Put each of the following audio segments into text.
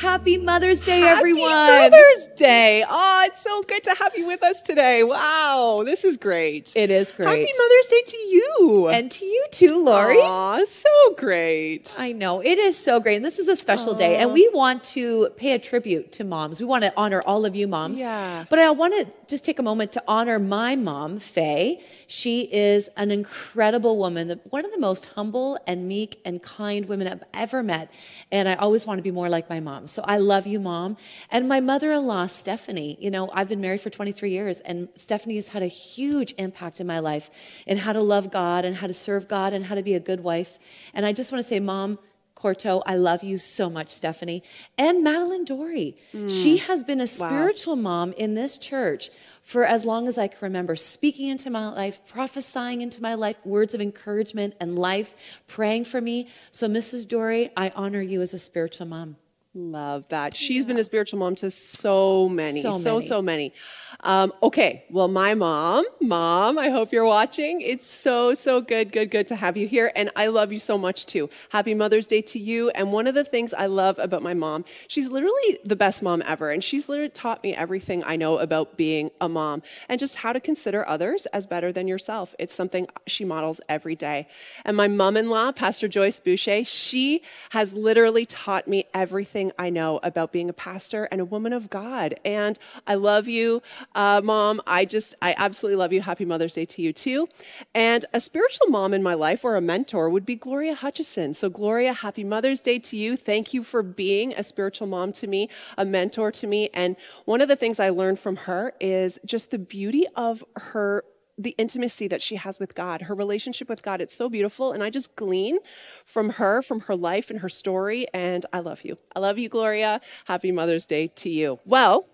happy Mother's Day, Happy everyone. Mother's Day. Oh, it's so good to have you with us today. Wow, this is great. It is great. Happy Mother's Day to you. and to you too, Lori. Aw, so great. I know it is so great, and this is a special day, and we want to pay a tribute to moms. We want to honor all of you moms. Yeah. But I want to just take a moment to honor my mom, Faye. She is an incredible woman, the- one of the most humble and meek and kind women I've ever met, and I always want to be more like my mom. So I love you, mom. And my mother-in-law, Stephanie. You know, I've been married for 23 years, and Stephanie has had a huge impact in my life in how to love God and how to serve God and how to be a good wife. And I just want to say, mom. Corto, I love you so much, Stephanie. And Madeline Dory. Mm. She has been a spiritual mom in this church for as long as I can remember, speaking into my life, prophesying into my life, words of encouragement and life, praying for me. So, Mrs. Dory, I honor you as a spiritual mom. Love that. She's been a spiritual mom to so many, So so, many. so many. Um, okay, well, my mom, mom, I hope you're watching. It's so, so good, good, good to have you here. And I love you so much too. Happy Mother's Day to you. And one of the things I love about my mom, she's literally the best mom ever. And she's literally taught me everything I know about being a mom and just how to consider others as better than yourself. It's something she models every day. And my mom in law, Pastor Joyce Boucher, she has literally taught me everything I know about being a pastor and a woman of God. And I love you, uh, mom. I just, I absolutely love you. Happy Mother's Day to you too. And a spiritual mom in my life or a mentor would be Gloria Hutchison. So, Gloria, happy Mother's Day to you. Thank you for being a spiritual mom to me, a mentor to me. And one of the things I learned from her is just the beauty of her the intimacy that she has with God, her relationship with God. It's so beautiful. And I just glean from her, from her life and her story. And I love you. I love you, Gloria. Happy Mother's Day to you. Well,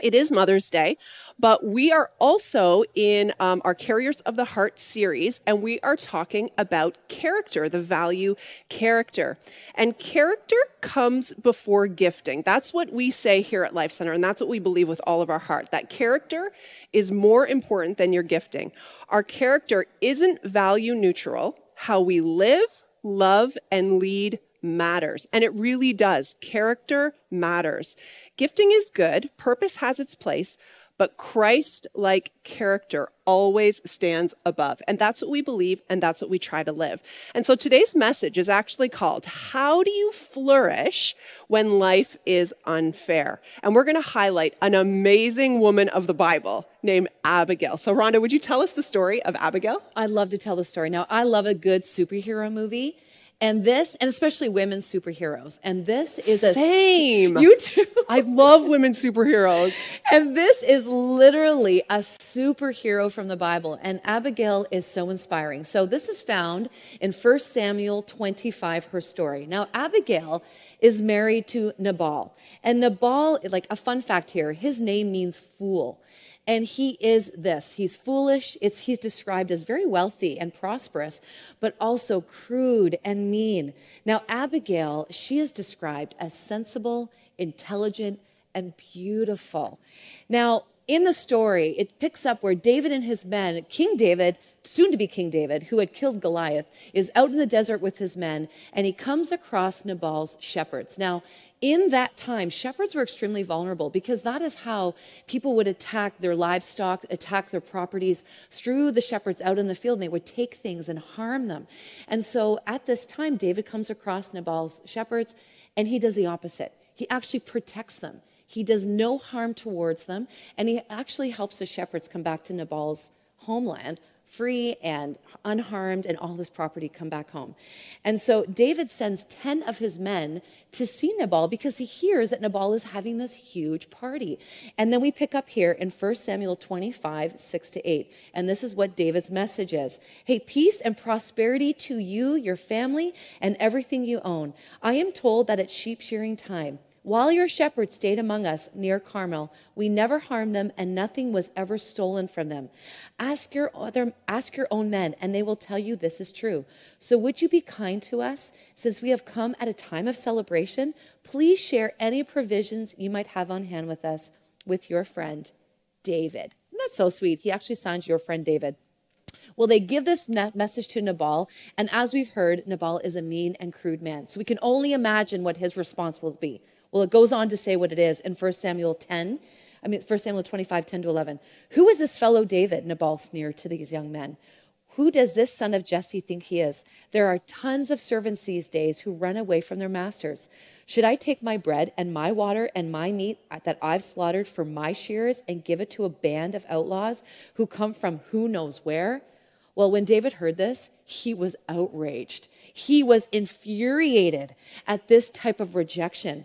it is Mother's Day, but we are also in um, our Carriers of the Heart series, and we are talking about character, the value character. And character comes before gifting. That's what we say here at Life Center, and that's what we believe with all of our heart that character is more important than your gifting. Our character isn't value neutral, how we live, love, and lead matters. And it really does. Character matters. Gifting is good, purpose has its place, but Christ like character always stands above. And that's what we believe, and that's what we try to live. And so today's message is actually called How Do You Flourish When Life is Unfair? And we're going to highlight an amazing woman of the Bible named Abigail. So, Rhonda, would you tell us the story of Abigail? I'd love to tell the story. Now, I love a good superhero movie. And this, and especially women superheroes. And this is a Same. You too. I love women superheroes. And this is literally a superhero from the Bible. And Abigail is so inspiring. So this is found in 1 Samuel 25, her story. Now, Abigail is married to Nabal. And Nabal, like a fun fact here, his name means fool. And he is this. He's foolish. It's, he's described as very wealthy and prosperous, but also crude and mean. Now, Abigail, she is described as sensible, intelligent, and beautiful. Now, in the story, it picks up where David and his men, King David, soon to be King David, who had killed Goliath, is out in the desert with his men, and he comes across Nabal's shepherds. Now, in that time, shepherds were extremely vulnerable because that is how people would attack their livestock, attack their properties through the shepherds out in the field, and they would take things and harm them. And so at this time, David comes across Nabal's shepherds, and he does the opposite. He actually protects them. He does no harm towards them, and he actually helps the shepherds come back to Nabal's homeland free and unharmed, and all his property come back home. And so David sends 10 of his men to see Nabal because he hears that Nabal is having this huge party. And then we pick up here in 1 Samuel 25, 6 to 8. And this is what David's message is Hey, peace and prosperity to you, your family, and everything you own. I am told that it's sheep shearing time. While your shepherds stayed among us near Carmel, we never harmed them, and nothing was ever stolen from them. Ask your other, ask your own men, and they will tell you this is true. So would you be kind to us, since we have come at a time of celebration? Please share any provisions you might have on hand with us, with your friend David. Isn't that so sweet? He actually signs your friend David. Well, they give this message to Nabal, and as we've heard, Nabal is a mean and crude man. So we can only imagine what his response will be. Well, it goes on to say what it is in 1 Samuel 10. I mean, 1 Samuel 25, 10 to 11. Who is this fellow David? Nabal sneered to these young men. Who does this son of Jesse think he is? There are tons of servants these days who run away from their masters. Should I take my bread and my water and my meat that I've slaughtered for my shears and give it to a band of outlaws who come from who knows where? Well, when David heard this, he was outraged. He was infuriated at this type of rejection.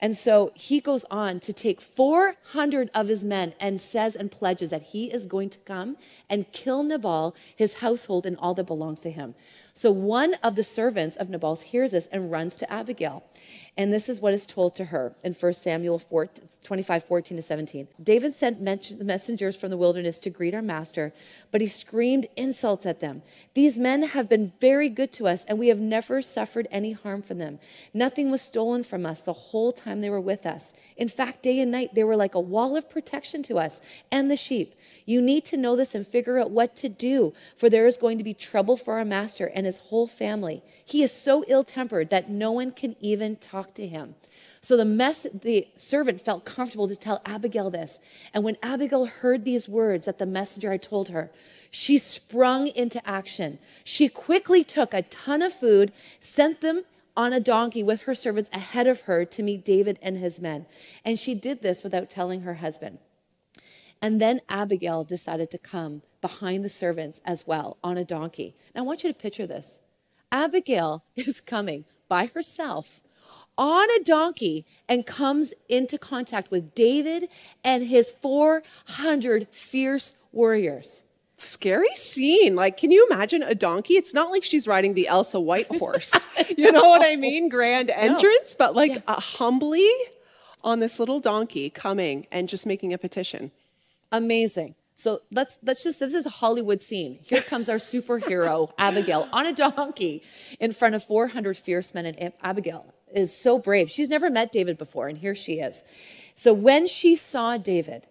And so he goes on to take 400 of his men and says and pledges that he is going to come and kill Nabal, his household, and all that belongs to him. So one of the servants of Nabal's hears this and runs to Abigail. And this is what is told to her in 1 Samuel 4, 25, 14 to 17. David sent messengers from the wilderness to greet our master, but he screamed insults at them. These men have been very good to us, and we have never suffered any harm from them. Nothing was stolen from us the whole time they were with us. In fact, day and night, they were like a wall of protection to us and the sheep. You need to know this and figure out what to do, for there is going to be trouble for our master and his whole family. He is so ill tempered that no one can even talk to him. So the, mess, the servant felt comfortable to tell Abigail this. And when Abigail heard these words that the messenger had told her, she sprung into action. She quickly took a ton of food, sent them on a donkey with her servants ahead of her to meet David and his men. And she did this without telling her husband. And then Abigail decided to come behind the servants as well on a donkey. Now, I want you to picture this Abigail is coming by herself on a donkey and comes into contact with David and his 400 fierce warriors. Scary scene. Like, can you imagine a donkey? It's not like she's riding the Elsa White horse. you know what I mean? Grand entrance, no. but like yeah. Uh, humbly on this little donkey coming and just making a petition. Amazing. So let's let's just this is a Hollywood scene. Here comes our superhero Abigail on a donkey in front of 400 fierce men and Abigail is so brave. She's never met David before and here she is. So when she saw David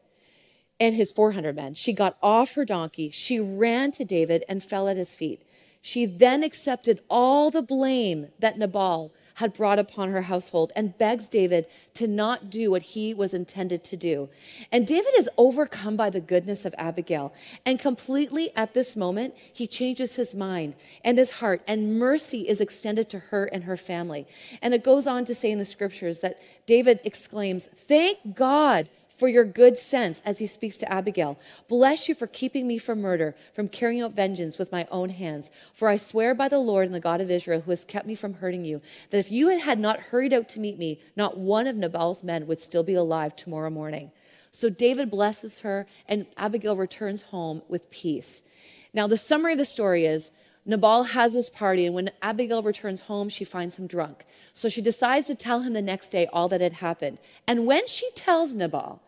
and his 400 men, she got off her donkey, she ran to David and fell at his feet. She then accepted all the blame that Nabal had brought upon her household and begs David to not do what he was intended to do. And David is overcome by the goodness of Abigail. And completely at this moment, he changes his mind and his heart, and mercy is extended to her and her family. And it goes on to say in the scriptures that David exclaims, Thank God for your good sense as he speaks to Abigail. Bless you for keeping me from murder, from carrying out vengeance with my own hands. For I swear by the Lord and the God of Israel, who has kept me from hurting you, that if you had not hurried out to meet me, not one of Nabal's men would still be alive tomorrow morning. So David blesses her, and Abigail returns home with peace. Now, the summary of the story is Nabal has this party, and when Abigail returns home, she finds him drunk. So she decides to tell him the next day all that had happened. And when she tells Nabal,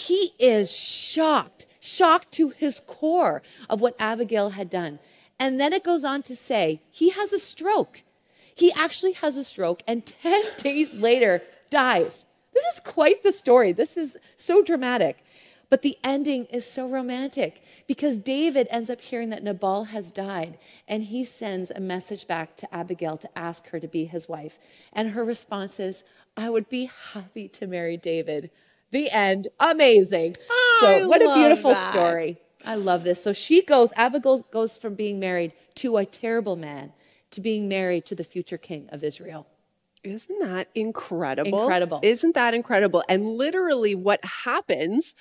he is shocked, shocked to his core of what Abigail had done. And then it goes on to say, he has a stroke. He actually has a stroke, and 10 days later dies. This is quite the story. This is so dramatic. But the ending is so romantic because David ends up hearing that Nabal has died and he sends a message back to Abigail to ask her to be his wife. And her response is, I would be happy to marry David. The end. Amazing. so, what a beautiful that. story. I love this. So, she goes, Abigail goes from being married to a terrible man to being married to the future king of Israel. Isn't that incredible? Incredible. Isn't that incredible? And literally what happens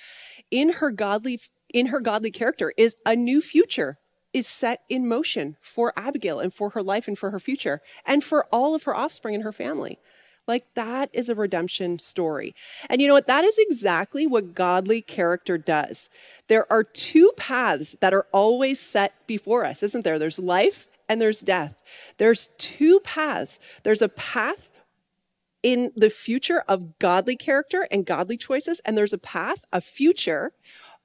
in her godly in her godly character is a new future is set in motion for Abigail and for her life and for her future and for all of her offspring and her family. Like that is a redemption story. And you know what? That is exactly what godly character does. There are two paths that are always set before us, isn't there? There's life and there's death. There's two paths. There's a path in the future of godly character and godly choices, and there's a path, a future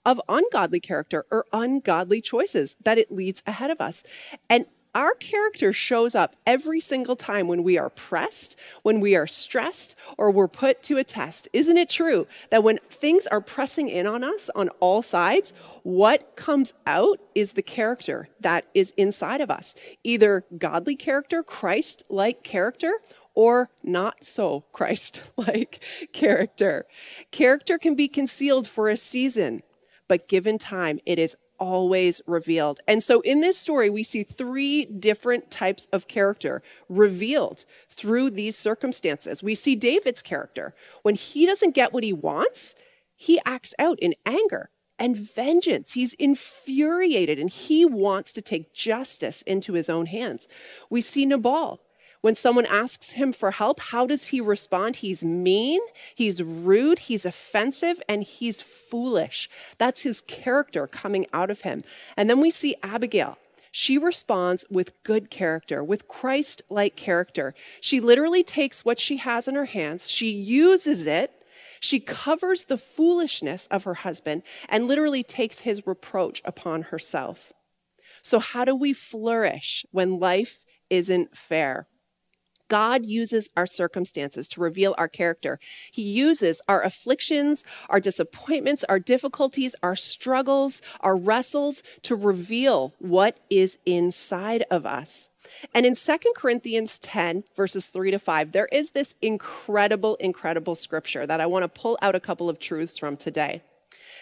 of ungodly character or ungodly choices that it leads ahead of us. And our character shows up every single time when we are pressed, when we are stressed, or we're put to a test. Isn't it true that when things are pressing in on us on all sides, what comes out is the character that is inside of us? Either godly character, Christ like character, or not so Christ like character. Character can be concealed for a season, but given time, it is always revealed. And so in this story, we see three different types of character revealed through these circumstances. We see David's character. When he doesn't get what he wants, he acts out in anger and vengeance. He's infuriated and he wants to take justice into his own hands. We see Nabal. When someone asks him for help, how does he respond? He's mean, he's rude, he's offensive, and he's foolish. That's his character coming out of him. And then we see Abigail. She responds with good character, with Christ like character. She literally takes what she has in her hands, she uses it, she covers the foolishness of her husband, and literally takes his reproach upon herself. So, how do we flourish when life isn't fair? God uses our circumstances to reveal our character. He uses our afflictions, our disappointments, our difficulties, our struggles, our wrestles to reveal what is inside of us. And in 2 Corinthians 10, verses 3 to 5, there is this incredible, incredible scripture that I want to pull out a couple of truths from today.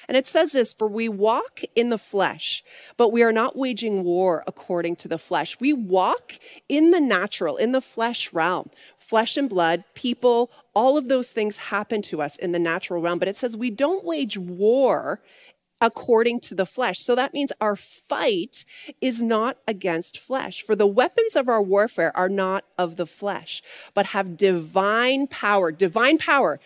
And it says this For we walk in the flesh, but we are not waging war according to the flesh. We walk in the natural, in the flesh realm. Flesh and blood, people, all of those things happen to us in the natural realm. But it says we don't wage war according to the flesh. So that means our fight is not against flesh. For the weapons of our warfare are not of the flesh, but have divine power. Divine power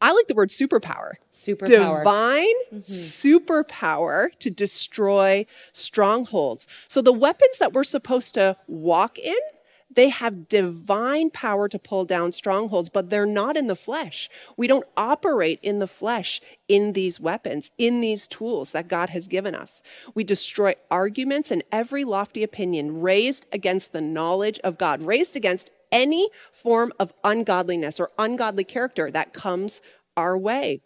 I like the word superpower. Superpower. Divine mm-hmm. superpower to destroy strongholds. So the weapons that we're supposed to walk in, they have divine power to pull down strongholds, but they're not in the flesh. We don't operate in the flesh in these weapons, in these tools that God has given us. We destroy arguments and every lofty opinion raised against the knowledge of God, raised against any form of ungodliness or ungodly character that comes our way.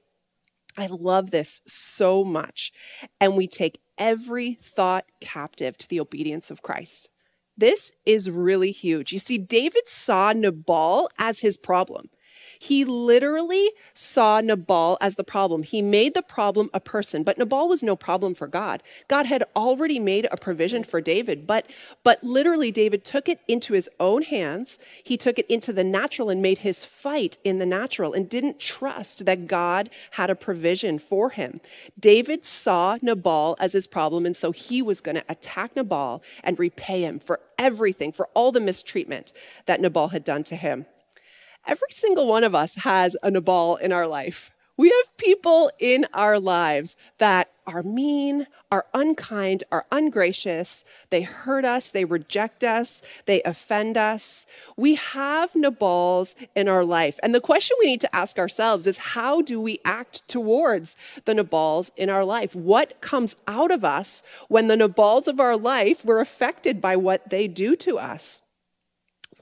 I love this so much. And we take every thought captive to the obedience of Christ. This is really huge. You see, David saw Nabal as his problem. He literally saw Nabal as the problem. He made the problem a person, but Nabal was no problem for God. God had already made a provision for David, but but literally David took it into his own hands. He took it into the natural and made his fight in the natural and didn't trust that God had a provision for him. David saw Nabal as his problem and so he was going to attack Nabal and repay him for everything, for all the mistreatment that Nabal had done to him every single one of us has a Nabal in our life. We have people in our lives that are mean, are unkind, are ungracious. They hurt us, they reject us, they offend us. We have Nabals in our life. And the question we need to ask ourselves is how do we act towards the Nabals in our life? What comes out of us when the Nabals of our life were affected by what they do to us?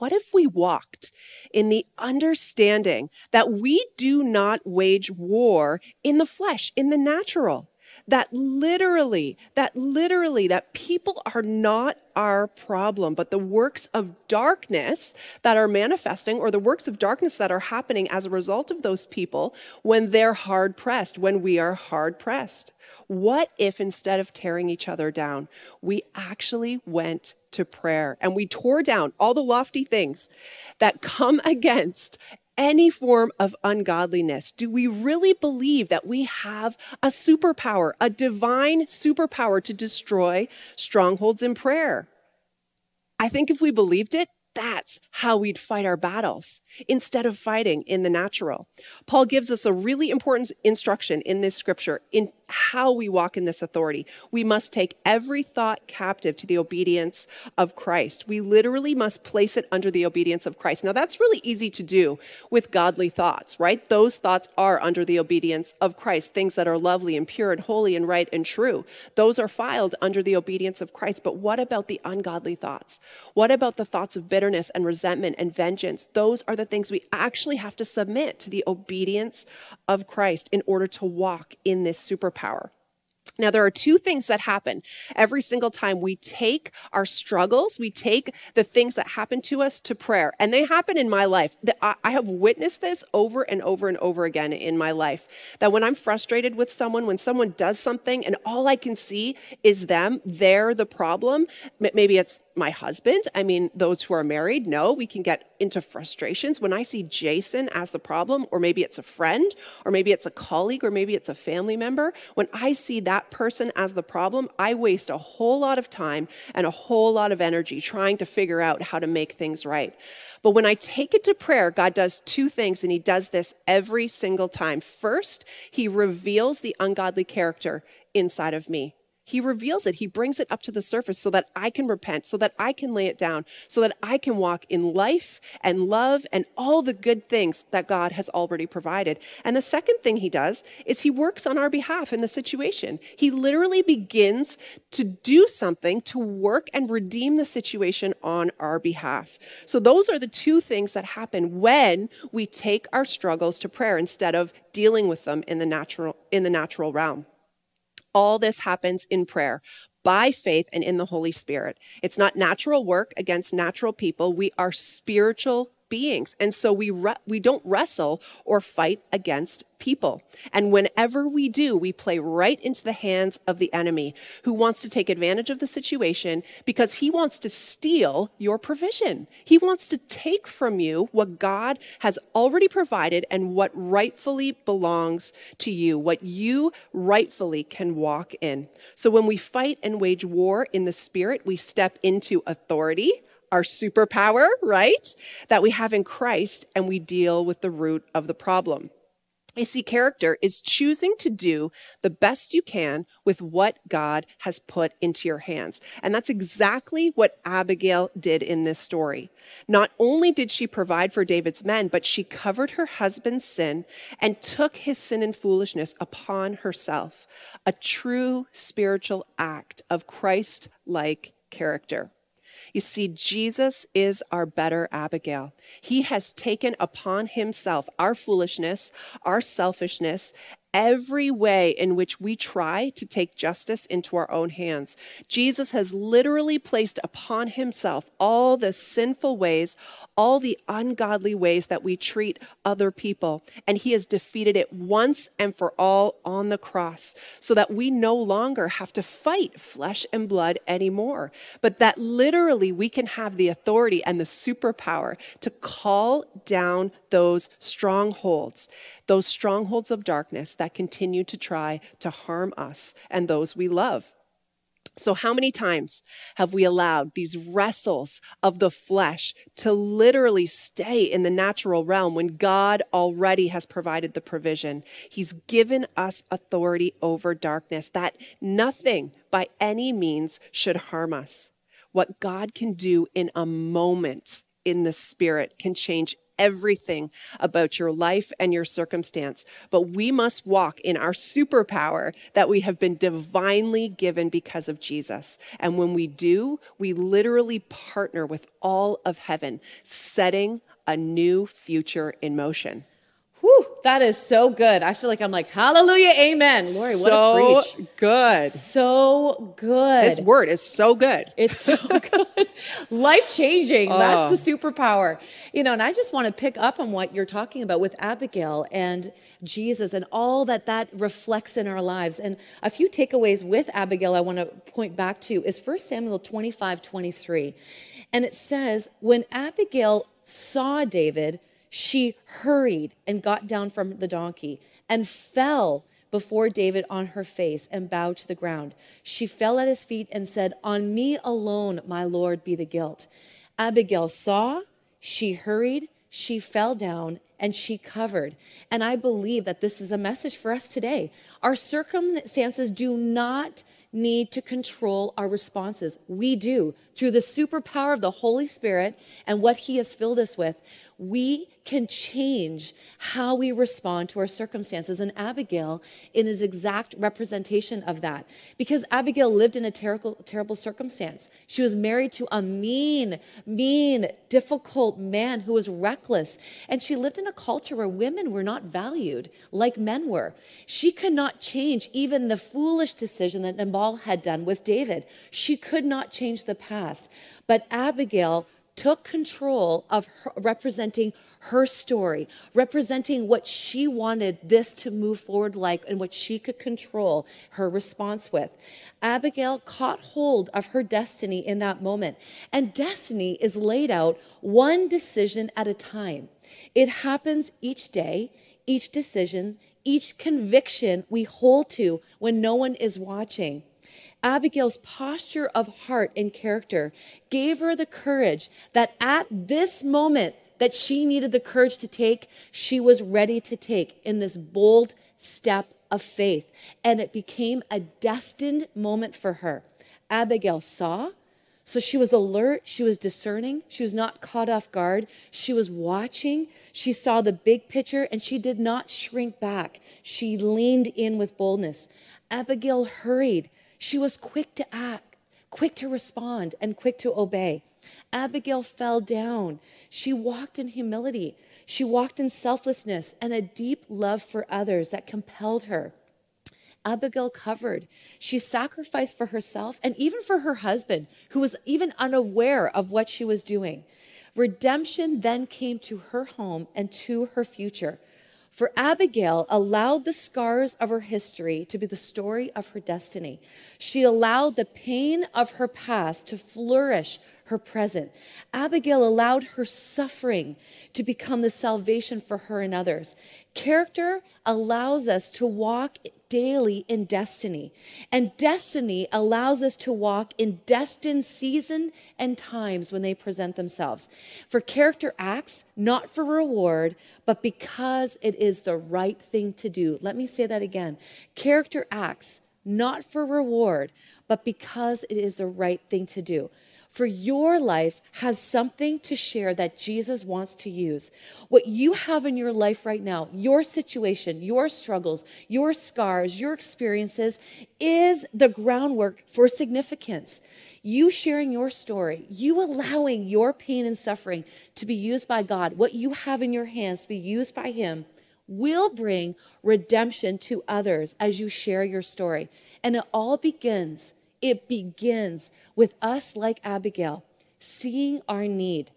What if we walked in the understanding that we do not wage war in the flesh, in the natural? That literally, that literally, that people are not our problem, but the works of darkness that are manifesting, or the works of darkness that are happening as a result of those people when they're hard pressed, when we are hard pressed. What if instead of tearing each other down, we actually went to prayer and we tore down all the lofty things that come against any form of ungodliness? Do we really believe that we have a superpower, a divine superpower to destroy strongholds in prayer? I think if we believed it, that's how we'd fight our battles instead of fighting in the natural. Paul gives us a really important instruction in this scripture in how we walk in this authority. We must take every thought captive to the obedience of Christ. We literally must place it under the obedience of Christ. Now, that's really easy to do with godly thoughts, right? Those thoughts are under the obedience of Christ, things that are lovely and pure and holy and right and true. Those are filed under the obedience of Christ. But what about the ungodly thoughts? What about the thoughts of bitterness and resentment and vengeance? Those are the things we actually have to submit to the obedience of Christ in order to walk in this superpower power. Now, there are two things that happen every single time we take our struggles, we take the things that happen to us to prayer. And they happen in my life. I have witnessed this over and over and over again in my life. That when I'm frustrated with someone, when someone does something and all I can see is them, they're the problem. Maybe it's my husband. I mean, those who are married know we can get into frustrations. When I see Jason as the problem, or maybe it's a friend, or maybe it's a colleague, or maybe it's a family member, when I see that person as the problem, I waste a whole lot of time and a whole lot of energy trying to figure out how to make things right. But when I take it to prayer, God does two things, and He does this every single time. First, He reveals the ungodly character inside of me. He reveals it. He brings it up to the surface so that I can repent, so that I can lay it down, so that I can walk in life and love and all the good things that God has already provided. And the second thing he does is he works on our behalf in the situation. He literally begins to do something to work and redeem the situation on our behalf. So those are the two things that happen when we take our struggles to prayer instead of dealing with them in the natural in the natural realm. All this happens in prayer by faith and in the Holy Spirit. It's not natural work against natural people. We are spiritual beings. And so we, re- we don't wrestle or fight against people. And whenever we do, we play right into the hands of the enemy who wants to take advantage of the situation because he wants to steal your provision. He wants to take from you what God has already provided and what rightfully belongs to you, what you rightfully can walk in. So when we fight and wage war in the spirit, we step into authority our superpower, right? That we have in Christ, and we deal with the root of the problem. You see, character is choosing to do the best you can with what God has put into your hands. And that's exactly what Abigail did in this story. Not only did she provide for David's men, but she covered her husband's sin and took his sin and foolishness upon herself. A true spiritual act of Christ like character. You see, Jesus is our better Abigail. He has taken upon himself our foolishness, our selfishness, every way in which we try to take justice into our own hands. Jesus has literally placed upon himself all the sinful ways, all the ungodly ways that we treat other people, and he has defeated it once and for all on the cross so that we no longer have to fight flesh and blood anymore, but that literally we can have the authority and the superpower to call down those strongholds, those strongholds of darkness that continue to try to harm us and those we love. So, how many times have we allowed these wrestles of the flesh to literally stay in the natural realm when God already has provided the provision? He's given us authority over darkness, that nothing by any means should harm us. What God can do in a moment in the spirit can change everything about your life and your circumstance. But we must walk in our superpower that we have been divinely given because of Jesus. And when we do, we literally partner with all of heaven, setting a new future in motion. Whew, that is so good. I feel like I'm like, hallelujah, amen. Lori, what a preach. good. So good. This word is so good. It's so good. Life changing. Oh. That's the oh. superpower. You know, and I just want to pick up on what you're talking about with Abigail and Jesus and all that that reflects in our lives. And a few takeaways with Abigail I want to point back to is 1 Samuel 25, 23. And it says, when Abigail saw David, she hurried and got down from the donkey and fell before David on her face and bowed to the ground. She fell at his feet and said, On me alone, my Lord, be the guilt. Abigail saw, she hurried, she fell down, and she covered. And I believe that this is a message for us today. Our circumstances do not need to control our responses. We do. Through the superpower of the Holy Spirit and what He has filled us with, we can change how we respond to our circumstances. And Abigail is exact representation of that because Abigail lived in a terrible, terrible circumstance. She was married to a mean, mean, difficult man who was reckless. And she lived in a culture where women were not valued like men were. She could not change even the foolish decision that Nabal had done with David. She could not change the past. But Abigail took control of her, representing her story, representing what she wanted this to move forward like and what she could control her response with. Abigail caught hold of her destiny in that moment. And destiny is laid out one decision at a time. It happens each day, each decision, each conviction we hold to when no one is watching. Abigail's posture of heart and character gave her the courage that at this moment that she needed the courage to take, she was ready to take in this bold step of faith. And it became a destined moment for her. Abigail saw, so she was alert, she was discerning, she was not caught off guard, she was watching, she saw the big picture, and she did not shrink back. She leaned in with boldness. Abigail hurried. She was quick to act, quick to respond, and quick to obey. Abigail fell down. She walked in humility. She walked in selflessness and a deep love for others that compelled her. Abigail covered. She sacrificed for herself and even for her husband, who was even unaware of what she was doing. Redemption then came to her home and to her future. For Abigail allowed the scars of her history to be the story of her destiny. She allowed the pain of her past to flourish her present. Abigail allowed her suffering to become the salvation for her and others. Character allows us to walk daily in destiny, and destiny allows us to walk in destined season and times when they present themselves. For character acts not for reward, but because it is the right thing to do. Let me say that again. Character acts not for reward, but because it is the right thing to do for your life has something to share that Jesus wants to use. What you have in your life right now, your situation, your struggles, your scars, your experiences, is the groundwork for significance. You sharing your story, you allowing your pain and suffering to be used by God, what you have in your hands to be used by Him, will bring redemption to others as you share your story. And it all begins it begins with us, like Abigail, seeing our need,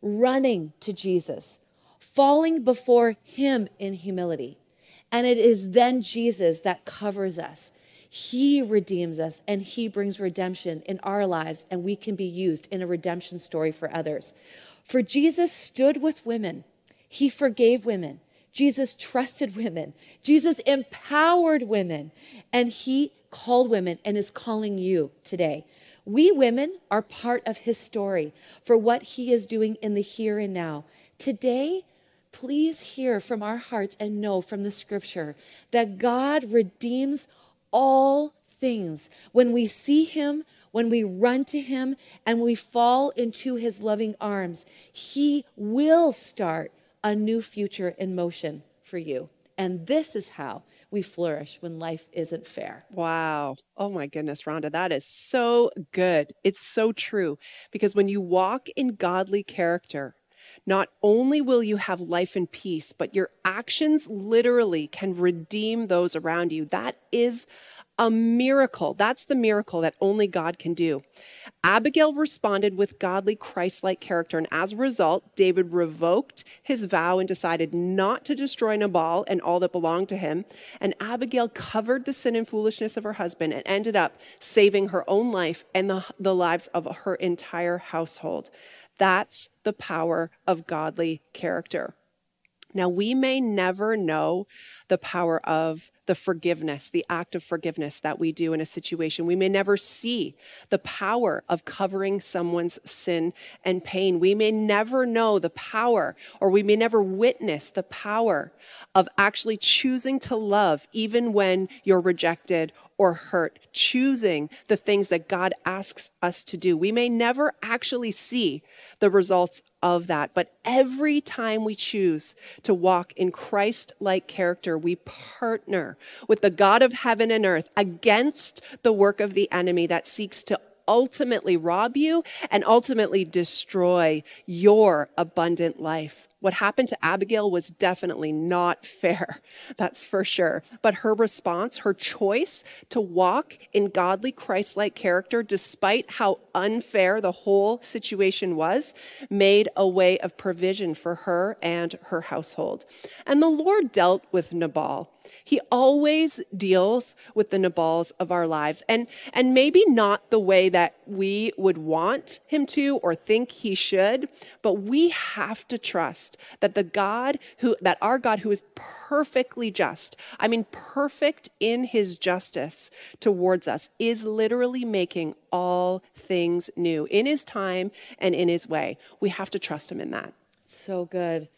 running to Jesus, falling before Him in humility. And it is then Jesus that covers us. He redeems us and He brings redemption in our lives, and we can be used in a redemption story for others. For Jesus stood with women, He forgave women. Jesus trusted women. Jesus empowered women. And he called women and is calling you today. We women are part of his story for what he is doing in the here and now. Today, please hear from our hearts and know from the scripture that God redeems all things. When we see him, when we run to him, and we fall into his loving arms, he will start a new future in motion for you. And this is how we flourish when life isn't fair. Wow. Oh my goodness, Rhonda, that is so good. It's so true. Because when you walk in godly character, not only will you have life and peace, but your actions literally can redeem those around you. That is a miracle. That's the miracle that only God can do. Abigail responded with godly Christ like character, and as a result, David revoked his vow and decided not to destroy Nabal and all that belonged to him. And Abigail covered the sin and foolishness of her husband and ended up saving her own life and the, the lives of her entire household. That's the power of godly character. Now, we may never know the power of the forgiveness, the act of forgiveness that we do in a situation. We may never see the power of covering someone's sin and pain. We may never know the power, or we may never witness the power of actually choosing to love even when you're rejected or hurt, choosing the things that God asks us to do. We may never actually see the results of that, but every time we choose to walk in Christ like character, we partner with the God of heaven and earth against the work of the enemy that seeks to ultimately rob you and ultimately destroy your abundant life. What happened to Abigail was definitely not fair, that's for sure. But her response, her choice to walk in godly Christ like character, despite how unfair the whole situation was, made a way of provision for her and her household. And the Lord dealt with Nabal. He always deals with the Nabals of our lives. And, and maybe not the way that we would want him to or think he should, but we have to trust that the God who, that our God who is perfectly just, I mean, perfect in his justice towards us, is literally making all things new in his time and in his way. We have to trust him in that. So good.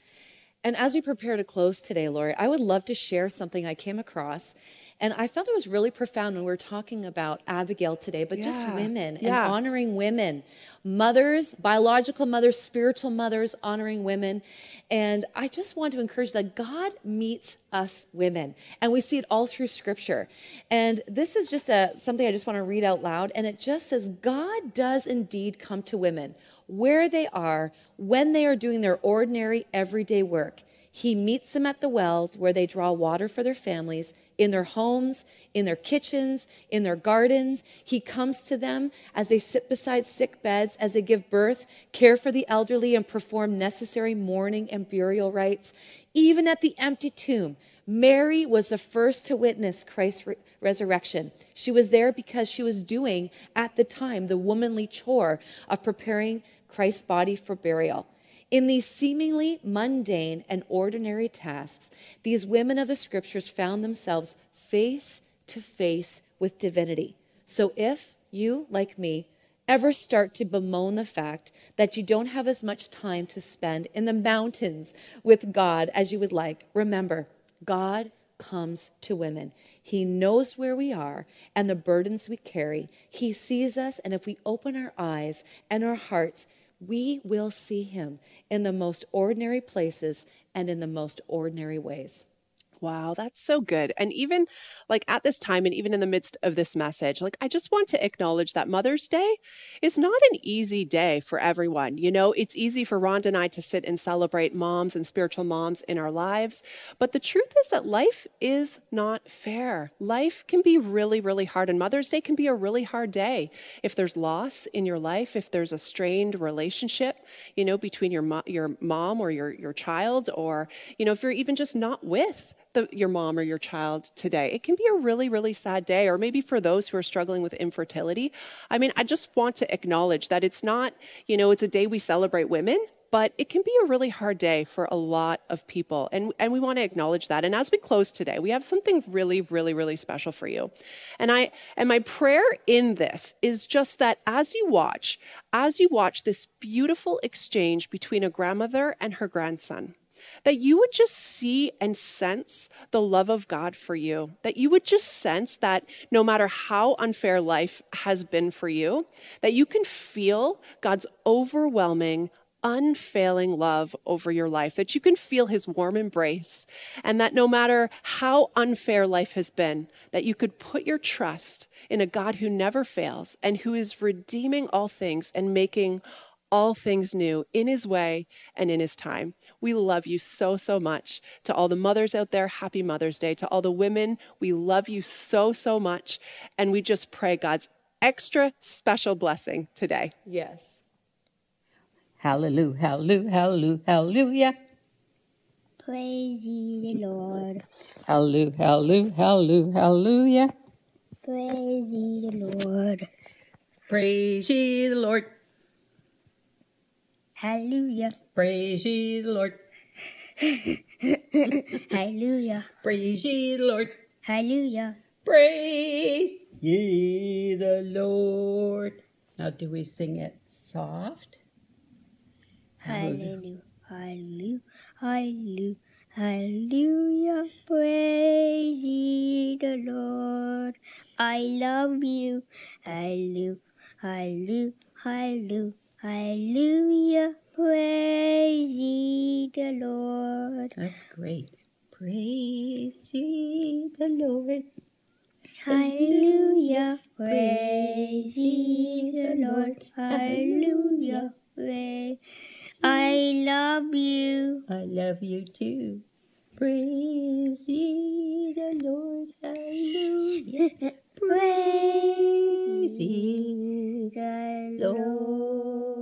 And as we prepare to close today, Lori, I would love to share something I came across. And I felt it was really profound when we were talking about Abigail today, but yeah. just women yeah. and honoring women, mothers, biological mothers, spiritual mothers, honoring women. And I just want to encourage that God meets us women, and we see it all through Scripture. And this is just a something I just want to read out loud, and it just says, God does indeed come to women where they are when they are doing their ordinary everyday work. He meets them at the wells where they draw water for their families, in their homes, in their kitchens, in their gardens. He comes to them as they sit beside sick beds, as they give birth, care for the elderly, and perform necessary mourning and burial rites. Even at the empty tomb, Mary was the first to witness Christ's re- resurrection. She was there because she was doing, at the time, the womanly chore of preparing Christ's body for burial. In these seemingly mundane and ordinary tasks, these women of the scriptures found themselves face to face with divinity. So if you, like me, ever start to bemoan the fact that you don't have as much time to spend in the mountains with God as you would like, remember, God comes to women. He knows where we are and the burdens we carry. He sees us, and if we open our eyes and our hearts, we will see him in the most ordinary places and in the most ordinary ways. Wow, that's so good. And even like at this time, and even in the midst of this message, like I just want to acknowledge that Mother's Day is not an easy day for everyone. You know, it's easy for Rhonda and I to sit and celebrate moms and spiritual moms in our lives. But the truth is that life is not fair. Life can be really, really hard. And Mother's Day can be a really hard day. If there's loss in your life, if there's a strained relationship, you know, between your, mo- your mom or your, your child, or, you know, if you're even just not with the, your mom or your child today. It can be a really, really sad day, or maybe for those who are struggling with infertility. I mean, I just want to acknowledge that it's not, you know, it's a day we celebrate women, but it can be a really hard day for a lot of people. And, and we want to acknowledge that. And as we close today, we have something really, really, really special for you. And I and my prayer in this is just that as you watch, as you watch this beautiful exchange between a grandmother and her grandson, that you would just see and sense the love of God for you, that you would just sense that no matter how unfair life has been for you, that you can feel God's overwhelming, unfailing love over your life, that you can feel his warm embrace, and that no matter how unfair life has been, that you could put your trust in a God who never fails and who is redeeming all things and making all things new in his way and in his time. We love you so, so much. To all the mothers out there, happy Mother's Day. To all the women, we love you so, so much. And we just pray God's extra special blessing today. Yes. Hallelujah, hallelujah, hallelujah, hallelujah. Praise ye the Lord. Hallelujah, hallelujah, hallelujah, hallelujah. Praise ye the Lord. Praise ye the Lord. Hallelujah. Praise ye the Lord. Hallelujah. Praise ye the Lord. Hallelujah. Praise ye the Lord. Now, do we sing it soft? Hallelujah. Hallelujah. Hallelujah. Hallelujah. Praise ye the Lord. I love you. Hallelujah. Hallelujah. Hallelujah. Hallelujah. Praise ye the Lord. That's great. Praise ye the Lord. Hallelujah. Praise ye the Lord. Hallelujah. Praise. I love you. I love you too. Praise ye the Lord. Hallelujah. Praise ye the Lord.